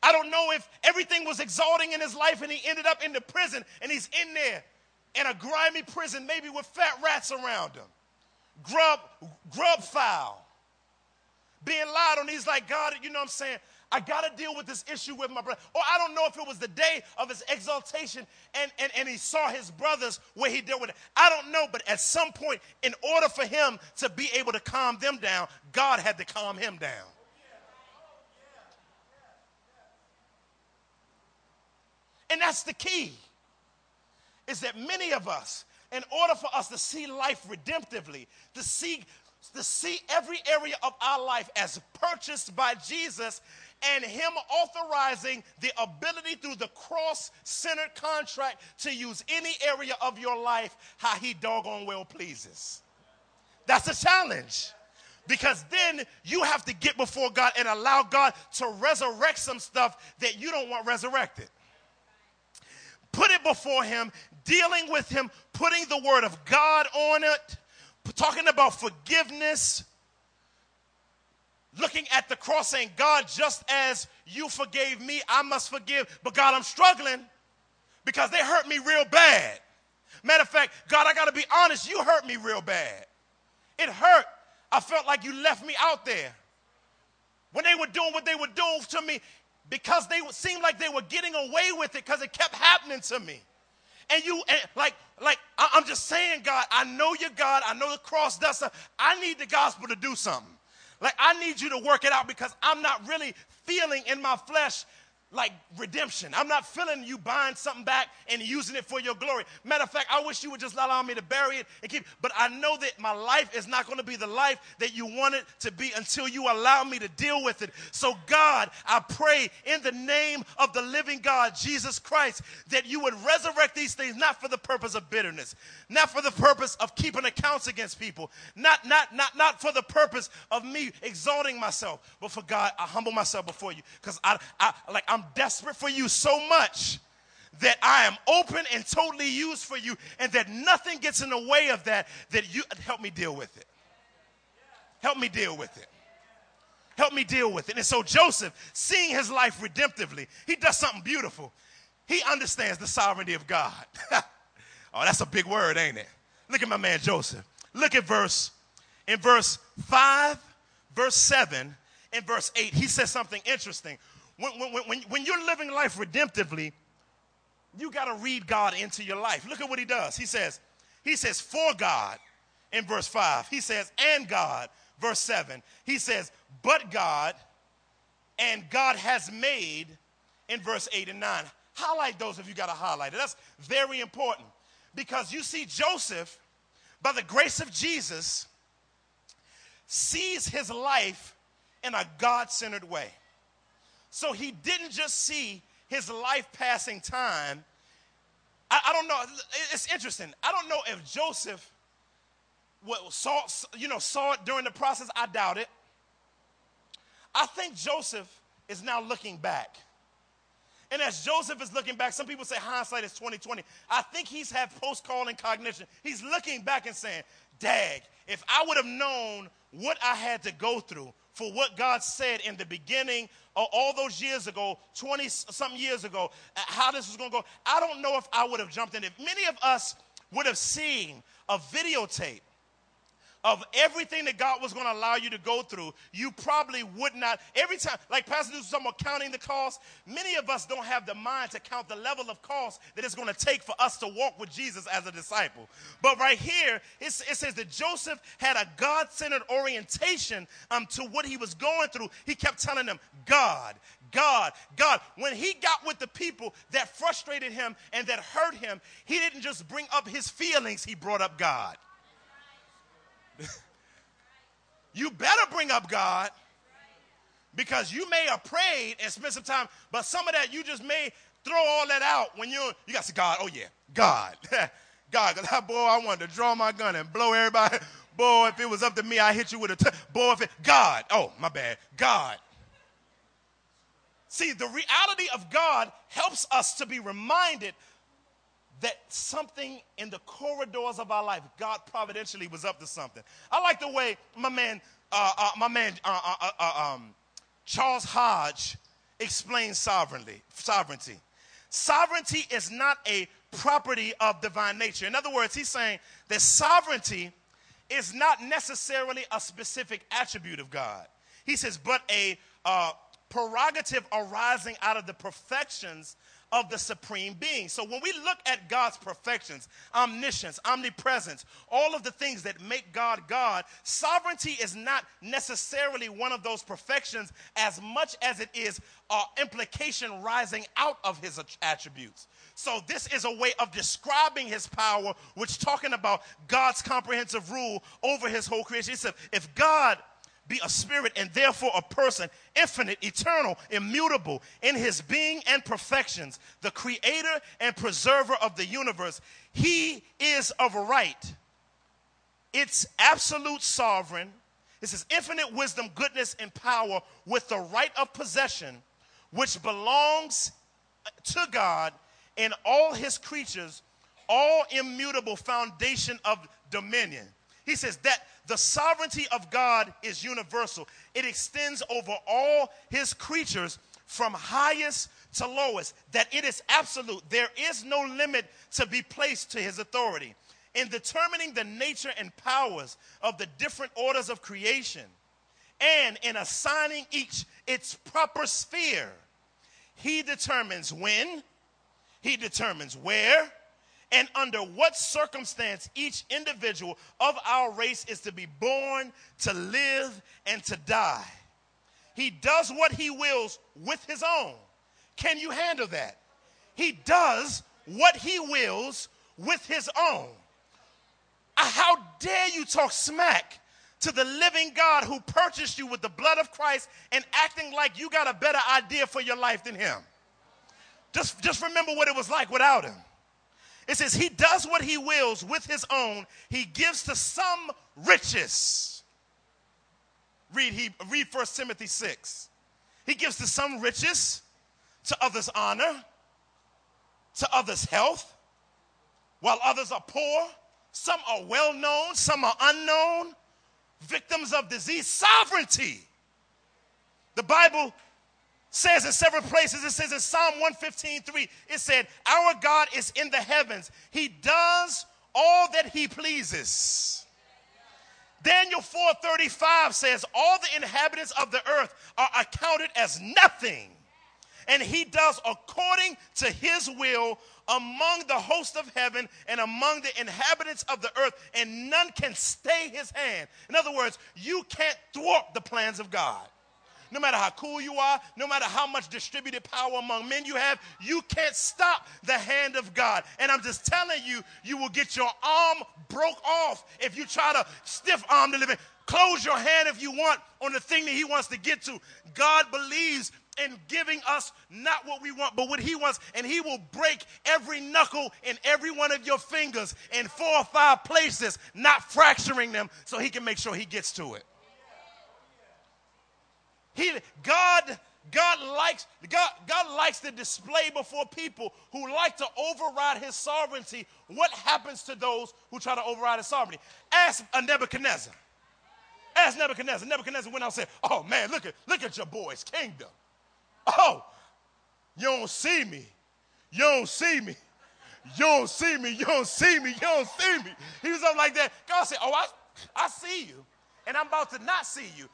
I don't know if everything was exalting in his life and he ended up in the prison and he's in there in a grimy prison, maybe with fat rats around him. Grub, grub foul. Being lied on. He's like, God, you know what I'm saying? I got to deal with this issue with my brother. Or I don't know if it was the day of his exaltation and, and, and he saw his brothers where he dealt with it. I don't know, but at some point, in order for him to be able to calm them down, God had to calm him down. And that's the key. Is that many of us, in order for us to see life redemptively, to see to see every area of our life as purchased by Jesus, and Him authorizing the ability through the cross centered contract to use any area of your life how He doggone well pleases. That's a challenge. Because then you have to get before God and allow God to resurrect some stuff that you don't want resurrected. Put it before Him, dealing with Him, putting the Word of God on it, talking about forgiveness, looking at the cross saying, God, just as you forgave me, I must forgive. But God, I'm struggling because they hurt me real bad. Matter of fact, God, I got to be honest, you hurt me real bad. It hurt. I felt like you left me out there. When they were doing what they were doing to me, because they seemed like they were getting away with it because it kept happening to me. And you, and like, like I'm just saying, God, I know you're God. I know the cross does something. I need the gospel to do something. Like, I need you to work it out because I'm not really feeling in my flesh like redemption. I'm not feeling you buying something back and using it for your glory. Matter of fact, I wish you would just allow me to bury it and keep. But I know that my life is not going to be the life that you want it to be until you allow me to deal with it. So, God, I pray in the name of the living God, Jesus Christ, that you would resurrect these things not for the purpose of bitterness, not for the purpose of keeping accounts against people, not not not not for the purpose of me exalting myself, but for God, I humble myself before you because I, I like I'm I'm desperate for you so much that I am open and totally used for you, and that nothing gets in the way of that, that you help me deal with it. Help me deal with it. Help me deal with it. And so Joseph, seeing his life redemptively, he does something beautiful. He understands the sovereignty of God. oh, that's a big word, ain't it? Look at my man Joseph. Look at verse, in verse 5, verse 7, and verse 8, he says something interesting when, when, when, when you're living life redemptively, you got to read God into your life. Look at what he does. He says, he says, for God in verse 5. He says, and God, verse 7. He says, but God, and God has made in verse 8 and 9. Highlight those if you got to highlight it. That's very important because you see Joseph, by the grace of Jesus, sees his life in a God centered way. So he didn't just see his life passing time. I, I, don't know. It's interesting. I don't know if Joseph saw, you know, saw it during the process. I doubt it. I think Joseph is now looking back. And as Joseph is looking back, some people say hindsight is 2020. I think he's had post-calling cognition. He's looking back and saying, Dag, if I would have known what I had to go through for what God said in the beginning or all those years ago, 20 something years ago, uh, how this was going to go. I don't know if I would have jumped in. If many of us would have seen a videotape of everything that God was going to allow you to go through, you probably would not. Every time, like Pastor was talking about counting the cost, many of us don't have the mind to count the level of cost that it's going to take for us to walk with Jesus as a disciple. But right here, it says that Joseph had a God centered orientation um, to what he was going through. He kept telling them, God, God, God. When he got with the people that frustrated him and that hurt him, he didn't just bring up his feelings, he brought up God. you better bring up God because you may have prayed and spent some time, but some of that you just may throw all that out when you you got to say, God, oh yeah, God. God, because boy, I wanted to draw my gun and blow everybody. Boy, if it was up to me, I hit you with a t- boy. If it, God, oh my bad, God. See, the reality of God helps us to be reminded that something in the corridors of our life, God providentially was up to something. I like the way my man, uh, uh, my man uh, uh, uh, uh um, Charles Hodge explains sovereignty. Sovereignty. Sovereignty is not a property of divine nature. In other words, he's saying that sovereignty is not necessarily a specific attribute of God. He says, but a prerogative arising out of the perfections of the supreme being. So when we look at God's perfections, omniscience, omnipresence, all of the things that make God God, sovereignty is not necessarily one of those perfections as much as it is uh, implication rising out of his attributes. So this is a way of describing his power, which talking about God's comprehensive rule over his whole creation. He said, if God be a spirit and therefore a person, infinite, eternal, immutable in his being and perfections, the creator and preserver of the universe. He is of right. It's absolute sovereign. This is infinite wisdom, goodness, and power with the right of possession, which belongs to God and all his creatures, all immutable foundation of dominion. He says that the sovereignty of God is universal, it extends over all his creatures from highest to lowest, that it is absolute. There is no limit to be placed to his authority. In determining the nature and powers of the different orders of creation, and in assigning each its proper sphere, he determines when, he determines where, and under what circumstance each individual of our race is to be born, to live, and to die. He does what he wills with his own. Can you handle that? He does what he wills with his own. Uh, how dare you talk smack to the living God who purchased you with the blood of Christ and acting like you got a better idea for your life than him? Just, just remember what it was like without him. It says, He does what He wills with His own. He gives to some riches. Read, he, read 1 Timothy 6. He gives to some riches, to others honor, to others health, while others are poor. Some are well known, some are unknown, victims of disease. Sovereignty. The Bible says in several places, it says in Psalm 115 3, it said, Our God is in the heavens. He does all that he pleases. Daniel 4:35 says, All the inhabitants of the earth are accounted as nothing, and he does according to his will among the host of heaven and among the inhabitants of the earth, and none can stay his hand. In other words, you can't thwart the plans of God no matter how cool you are, no matter how much distributed power among men you have, you can't stop the hand of God. And I'm just telling you, you will get your arm broke off if you try to stiff arm the living. Close your hand if you want on the thing that He wants to get to. God believes in giving us not what we want, but what He wants. And He will break every knuckle in every one of your fingers in four or five places, not fracturing them, so He can make sure He gets to it. He, God, God likes, God, God likes to display before people who like to override his sovereignty what happens to those who try to override his sovereignty. Ask a Nebuchadnezzar. Ask Nebuchadnezzar. Nebuchadnezzar went out and said, Oh man, look at look at your boy's kingdom. Oh, you don't see me. You don't see me. You don't see me. You don't see me. You don't see me. He was up like that. God said, Oh, I, I see you. And I'm about to not see you.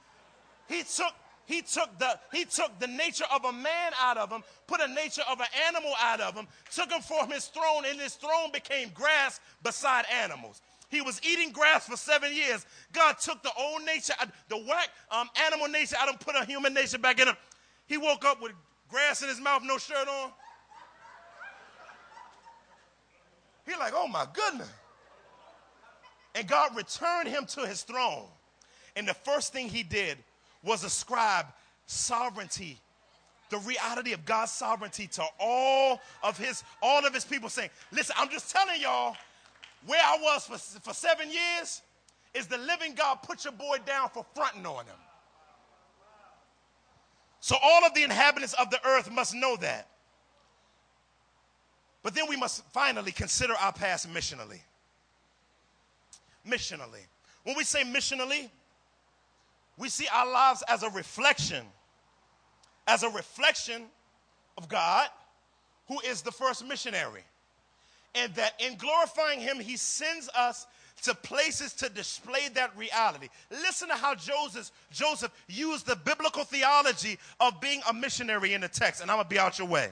He took he took the he took the nature of a man out of him, put a nature of an animal out of him, took him from his throne, and his throne became grass beside animals. He was eating grass for seven years. God took the old nature, the whack um, animal nature out and put a human nature back in him. He woke up with grass in his mouth, no shirt on. He like, oh my goodness. And God returned him to his throne. And the first thing he did was ascribe sovereignty the reality of God's sovereignty to all of his all of his people saying, listen, I'm just telling y'all where I was for, for seven years is the living God put your boy down for fronting on him. So all of the inhabitants of the earth must know that. But then we must finally consider our past missionally. Missionally. When we say missionally, we see our lives as a reflection, as a reflection of God, who is the first missionary. And that in glorifying him, he sends us to places to display that reality. Listen to how Joseph, Joseph used the biblical theology of being a missionary in the text, and I'm gonna be out your way.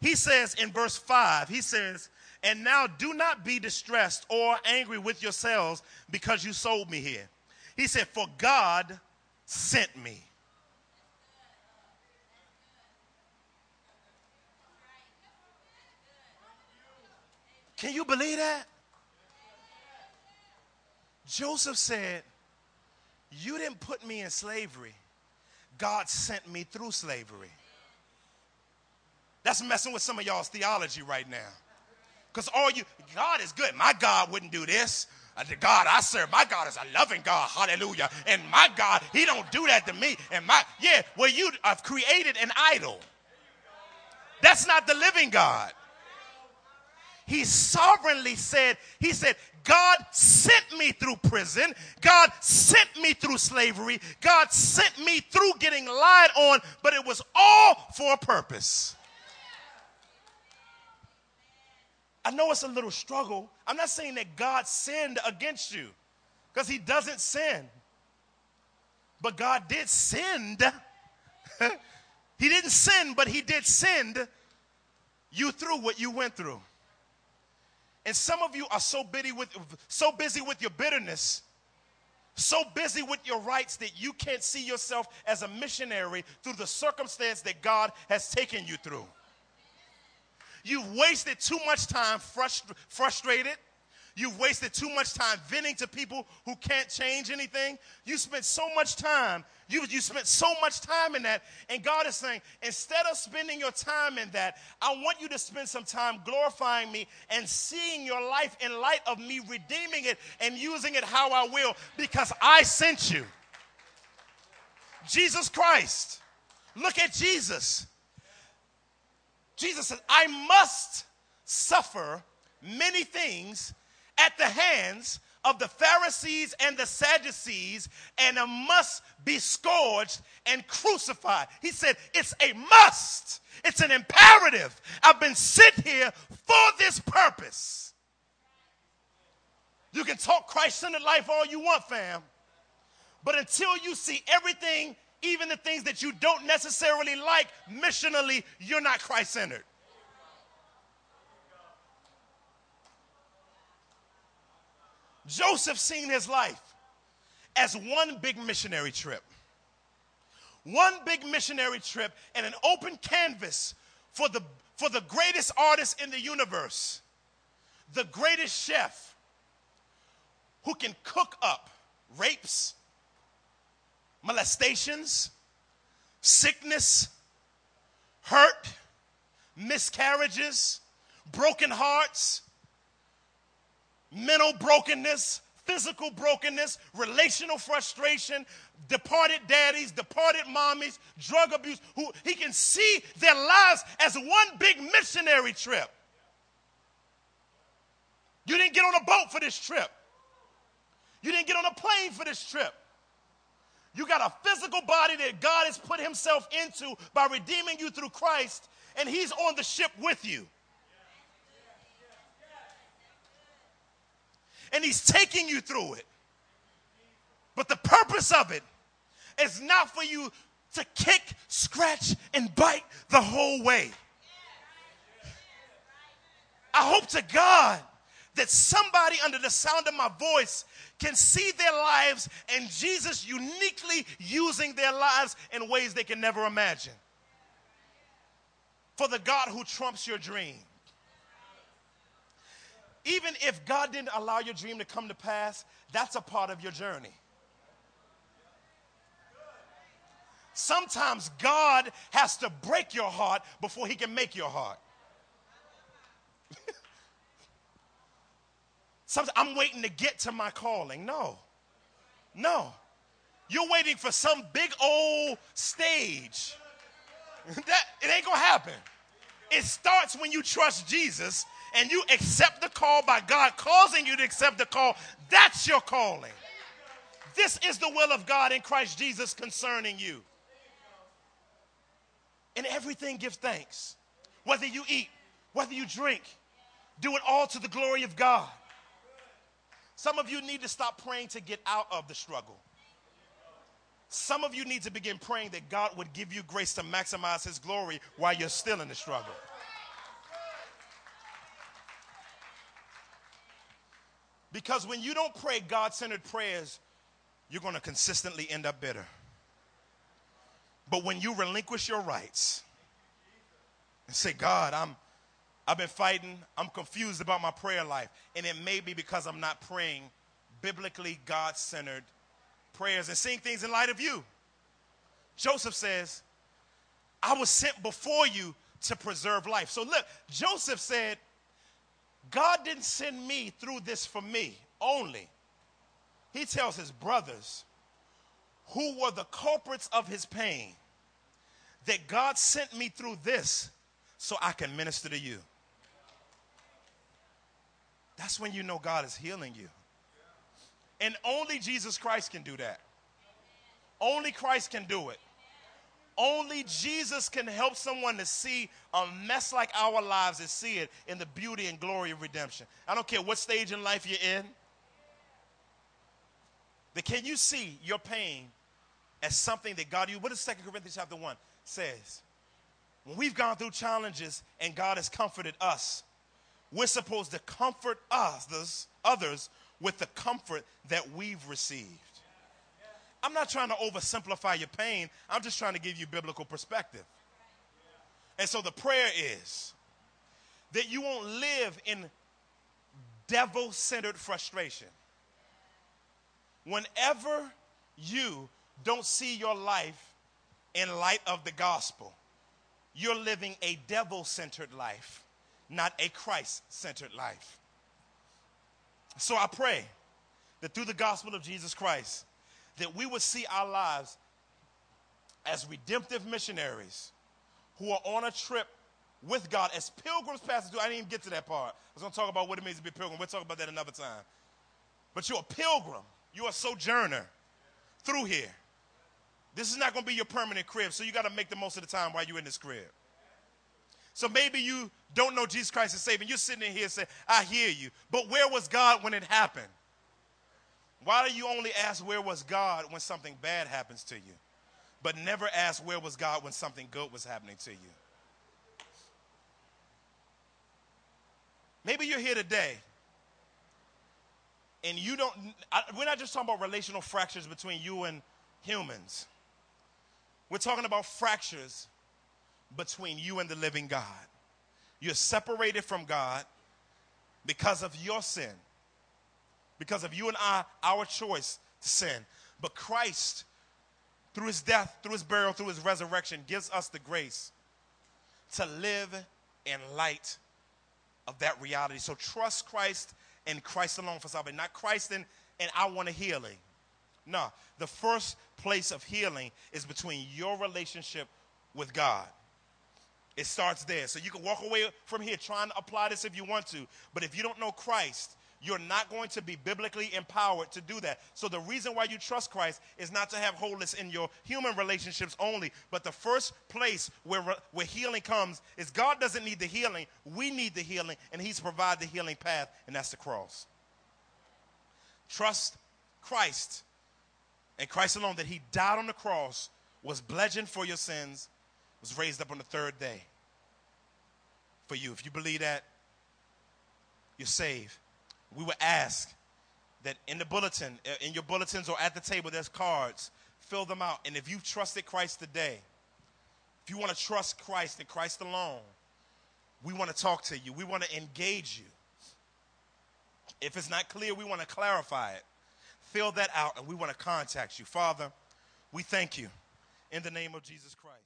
He says in verse 5, he says, And now do not be distressed or angry with yourselves because you sold me here. He said, For God sent me. Can you believe that? Joseph said, You didn't put me in slavery. God sent me through slavery. That's messing with some of y'all's theology right now. Because all you, God is good. My God wouldn't do this. The God I serve, my God is a loving God. Hallelujah. And my God, He don't do that to me. And my, yeah, well, you have created an idol. That's not the living God. he sovereignly said, He said, God sent me through prison. God sent me through slavery. God sent me through getting lied on, but it was all for a purpose. I know it's a little struggle. I'm not saying that God sinned against you because he doesn't sin. But God did send. he didn't sin, but he did send you through what you went through. And some of you are so busy with so busy with your bitterness, so busy with your rights that you can't see yourself as a missionary through the circumstance that God has taken you through. You've wasted too much time frust- frustrated. You've wasted too much time venting to people who can't change anything. You spent so much time, you, you spent so much time in that. And God is saying, instead of spending your time in that, I want you to spend some time glorifying me and seeing your life in light of me redeeming it and using it how I will because I sent you. Jesus Christ. Look at Jesus. Jesus says, I must suffer many things at the hands of the Pharisees and the Sadducees, and I must be scourged and crucified. He said, It's a must, it's an imperative. I've been sent here for this purpose. You can talk Christ centered life all you want, fam, but until you see everything even the things that you don't necessarily like missionally, you're not Christ centered. Joseph seen his life as one big missionary trip. One big missionary trip and an open canvas for the, for the greatest artist in the universe, the greatest chef who can cook up rapes, molestations, sickness, hurt, miscarriages, broken hearts, mental brokenness, physical brokenness, relational frustration, departed daddies, departed mommies, drug abuse, who he can see their lives as one big missionary trip. You didn't get on a boat for this trip. You didn't get on a plane for this trip. You got a physical body that God has put himself into by redeeming you through Christ, and he's on the ship with you. And he's taking you through it. But the purpose of it is not for you to kick, scratch, and bite the whole way. I hope to God that somebody under the sound of my voice can see their lives and Jesus uniquely using their lives in ways they can never imagine. For the God who trumps your dream. Even if God didn't allow your dream to come to pass, that's a part of your journey. Sometimes God has to break your heart before he can make your heart. Sometimes I'm waiting to get to my calling. No. No. You're waiting for some big old stage. that it ain't gonna happen. It starts when you trust Jesus and you accept the call by God causing you to accept the call. That's your calling. This is the will of God in Christ Jesus concerning you. In everything, give thanks. Whether you eat, whether you drink, do it all to the glory of God. Some of you need to stop praying to get out of the struggle. Some of you need to begin praying that God would give you grace to maximize His glory while you're still in the struggle. Because when you don't pray God centered prayers, you're going to consistently end up bitter. But when you relinquish your rights and say, God, I'm, I've been fighting. I'm confused about my prayer life. And it may be because I'm not praying biblically God centered prayers and seeing things in light of you. Joseph says, I was sent before you to preserve life. So look, Joseph said, God didn't send me through this for me only. He tells his brothers, who were the culprits of his pain, that God sent me through this so I can minister to you. That's when you know God is healing you. And only Jesus Christ can do that. Only Christ can do it. Only Jesus can help someone to see a mess like our lives and see it in the beauty and glory of redemption. I don't care what stage in life you're in. But can you see your pain as something that God you what does 2 Corinthians chapter 1 says? When we've gone through challenges and God has comforted us, we're supposed to comfort others, others with the comfort that we've received. I'm not trying to oversimplify your pain. I'm just trying to give you biblical perspective. And so the prayer is that you won't live in devil centered frustration. Whenever you don't see your life in light of the gospel, you're living a devil centered life, not a Christ centered life. So I pray that through the gospel of Jesus Christ, that we would see our lives as redemptive missionaries who are on a trip with God as pilgrims pass through. I didn't even get to that part. I was going to talk about what it means to be a pilgrim. We'll talk about that another time. But you're a pilgrim. You're a sojourner through here. This is not going to be your permanent crib, so you got to make the most of the time while you're in this crib. So maybe you don't know Jesus Christ is saving. you're sitting in here saying, I hear you. But where was God when it happened? Why do you only ask where was God when something bad happens to you, but never ask where was God when something good was happening to you? Maybe you're here today and you don't, I, we're not just talking about relational fractures between you and humans. We're talking about fractures between you and the living God. You're separated from God because of your sin, because of you and I, our choice to sin. But Christ, through his death, through his burial, through his resurrection, gives us the grace to live in light of that reality. So trust Christ and Christ alone for salvation, not Christ and, and I want a healing. No, the first place of healing is between your relationship with God. It starts there. So you can walk away from here trying to apply this if you want to. But if you don't know Christ, you're not going to be biblically empowered to do that. So the reason why you trust Christ is not to have wholeness in your human relationships only, but the first place where, where healing comes is God doesn't need the healing. We need the healing, and He's provided the healing path, and that's the cross. Trust Christ and Christ alone that He died on the cross, was bludgeoned for your sins, was raised up on the third day for you. If you believe that, you're saved. We would ask that in the bulletin, uh, in your bulletins or at the table, there's cards. Fill them out. And if you've trusted Christ today, if you want to trust Christ and Christ alone, we want to talk to you. We want to engage you. If it's not clear, we want to clarify it. Fill that out and we want to contact you. Father, we thank you in the name of Jesus Christ.